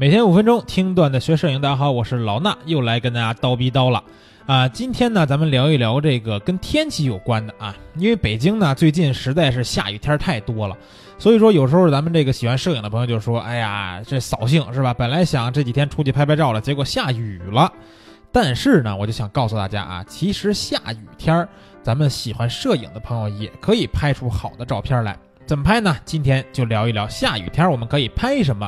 每天五分钟听段子学摄影，大家好，我是老衲，又来跟大家叨逼叨了啊！今天呢，咱们聊一聊这个跟天气有关的啊，因为北京呢最近实在是下雨天太多了，所以说有时候咱们这个喜欢摄影的朋友就说，哎呀，这扫兴是吧？本来想这几天出去拍拍照了，结果下雨了。但是呢，我就想告诉大家啊，其实下雨天儿咱们喜欢摄影的朋友也可以拍出好的照片来。怎么拍呢？今天就聊一聊下雨天我们可以拍什么。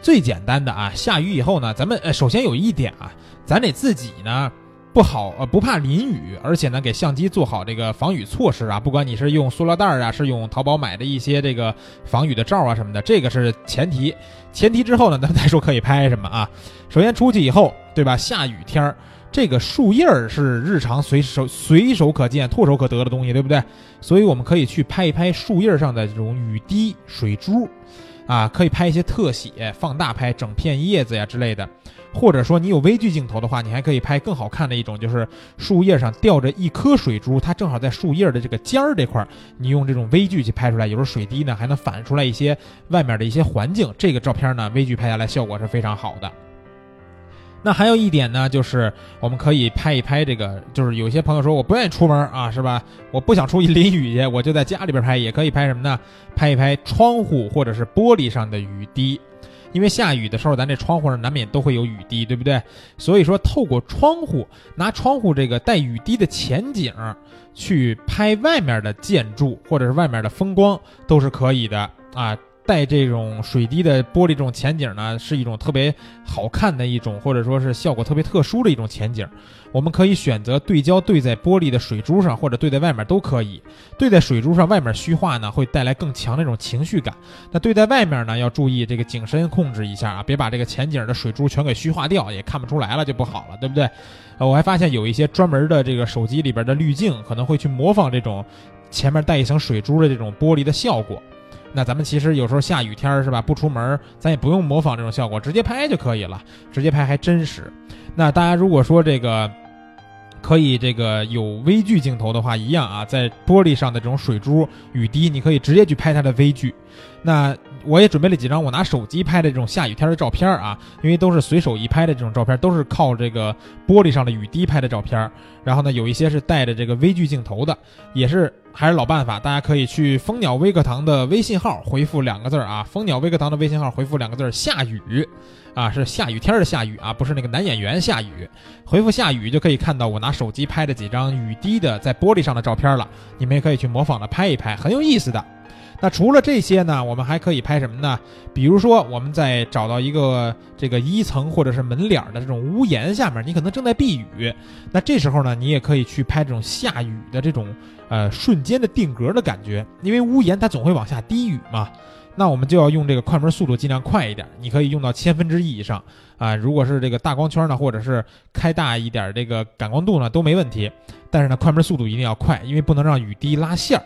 最简单的啊，下雨以后呢，咱们呃首先有一点啊，咱得自己呢不好呃不怕淋雨，而且呢给相机做好这个防雨措施啊，不管你是用塑料袋啊，是用淘宝买的一些这个防雨的罩啊什么的，这个是前提。前提之后呢，咱们再说可以拍什么啊。首先出去以后，对吧？下雨天儿，这个树叶儿是日常随手随手可见、唾手可得的东西，对不对？所以我们可以去拍一拍树叶上的这种雨滴、水珠。啊，可以拍一些特写，放大拍整片叶子呀之类的，或者说你有微距镜头的话，你还可以拍更好看的一种，就是树叶上吊着一颗水珠，它正好在树叶的这个尖儿这块儿，你用这种微距去拍出来，有时候水滴呢还能反出来一些外面的一些环境，这个照片呢微距拍下来效果是非常好的。那还有一点呢，就是我们可以拍一拍这个，就是有些朋友说我不愿意出门啊，是吧？我不想出去淋雨去，我就在家里边拍，也可以拍什么呢？拍一拍窗户或者是玻璃上的雨滴，因为下雨的时候，咱这窗户上难免都会有雨滴，对不对？所以说，透过窗户，拿窗户这个带雨滴的前景去拍外面的建筑或者是外面的风光，都是可以的啊。带这种水滴的玻璃这种前景呢，是一种特别好看的一种，或者说是效果特别特殊的一种前景。我们可以选择对焦对在玻璃的水珠上，或者对在外面都可以。对在水珠上，外面虚化呢，会带来更强的一种情绪感。那对在外面呢，要注意这个景深控制一下啊，别把这个前景的水珠全给虚化掉，也看不出来了就不好了，对不对？我还发现有一些专门的这个手机里边的滤镜，可能会去模仿这种前面带一层水珠的这种玻璃的效果。那咱们其实有时候下雨天是吧？不出门，咱也不用模仿这种效果，直接拍就可以了。直接拍还真实。那大家如果说这个可以这个有微距镜头的话，一样啊，在玻璃上的这种水珠、雨滴，你可以直接去拍它的微距。那我也准备了几张我拿手机拍的这种下雨天的照片啊，因为都是随手一拍的这种照片，都是靠这个玻璃上的雨滴拍的照片。然后呢，有一些是带着这个微距镜头的，也是。还是老办法，大家可以去蜂鸟微课堂的微信号回复两个字儿啊，蜂鸟微课堂的微信号回复两个字儿下雨，啊是下雨天的下雨啊，不是那个男演员下雨，回复下雨就可以看到我拿手机拍的几张雨滴的在玻璃上的照片了，你们也可以去模仿的拍一拍，很有意思的。那除了这些呢，我们还可以拍什么呢？比如说，我们在找到一个这个一层或者是门脸的这种屋檐下面，你可能正在避雨，那这时候呢，你也可以去拍这种下雨的这种呃瞬间的定格的感觉，因为屋檐它总会往下滴雨嘛。那我们就要用这个快门速度尽量快一点，你可以用到千分之一以上啊。如果是这个大光圈呢，或者是开大一点这个感光度呢，都没问题。但是呢，快门速度一定要快，因为不能让雨滴拉线儿。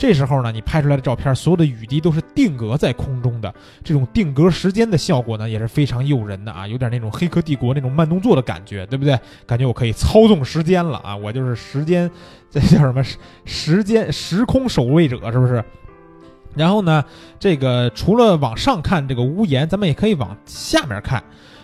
这时候呢，你拍出来的照片，所有的雨滴都是定格在空中的，这种定格时间的效果呢，也是非常诱人的啊，有点那种《黑客帝国》那种慢动作的感觉，对不对？感觉我可以操纵时间了啊，我就是时间，这叫什么？时间时空守卫者，是不是？然后呢，这个除了往上看这个屋檐，咱们也可以往下面看。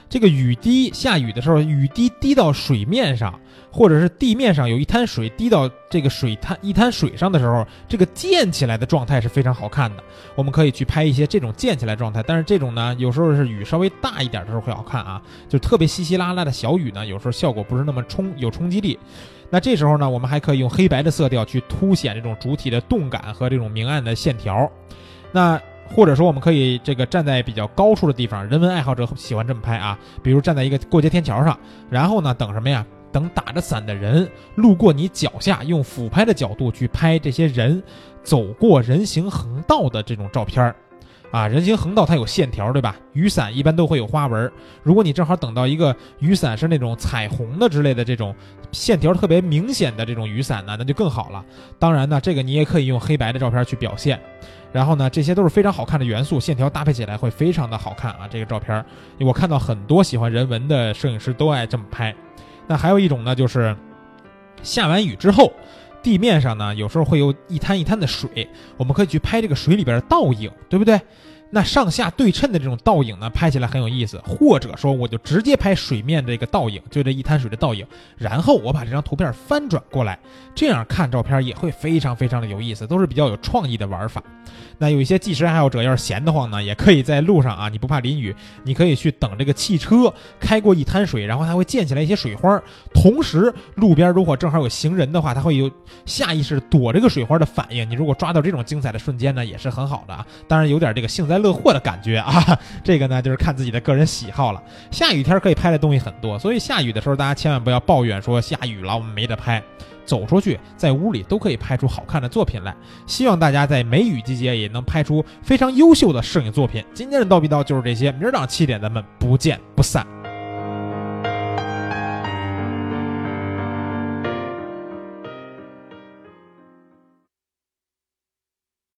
这个雨滴下雨的时候，雨滴滴到水面上，或者是地面上有一滩水滴到这个水滩一滩水上的时候，这个溅起来的状态是非常好看的。我们可以去拍一些这种溅起来状态，但是这种呢，有时候是雨稍微大一点的时候会好看啊，就特别稀稀拉拉的小雨呢，有时候效果不是那么冲有冲击力。那这时候呢，我们还可以用黑白的色调去凸显这种主体的动感和这种明暗的线条。那或者说，我们可以这个站在比较高处的地方，人文爱好者喜欢这么拍啊。比如站在一个过街天桥上，然后呢，等什么呀？等打着伞的人路过你脚下，用俯拍的角度去拍这些人走过人行横道的这种照片儿啊。人行横道它有线条，对吧？雨伞一般都会有花纹。如果你正好等到一个雨伞是那种彩虹的之类的这种线条特别明显的这种雨伞呢，那就更好了。当然呢，这个你也可以用黑白的照片去表现。然后呢，这些都是非常好看的元素，线条搭配起来会非常的好看啊！这个照片，我看到很多喜欢人文的摄影师都爱这么拍。那还有一种呢，就是下完雨之后，地面上呢有时候会有一滩一滩的水，我们可以去拍这个水里边的倒影，对不对？那上下对称的这种倒影呢，拍起来很有意思。或者说，我就直接拍水面这个倒影，就这一滩水的倒影，然后我把这张图片翻转过来，这样看照片也会非常非常的有意思，都是比较有创意的玩法。那有一些纪实爱好者要是闲得慌呢，也可以在路上啊，你不怕淋雨，你可以去等这个汽车开过一滩水，然后它会溅起来一些水花，同时路边如果正好有行人的话，它会有下意识躲这个水花的反应。你如果抓到这种精彩的瞬间呢，也是很好的啊。当然有点这个幸灾乐祸的感觉啊，这个呢就是看自己的个人喜好了。下雨天可以拍的东西很多，所以下雨的时候大家千万不要抱怨说下雨了我们没得拍。走出去，在屋里都可以拍出好看的作品来。希望大家在梅雨季节也能拍出非常优秀的摄影作品。今天的叨逼叨就是这些，明儿早上七点咱们不见不散。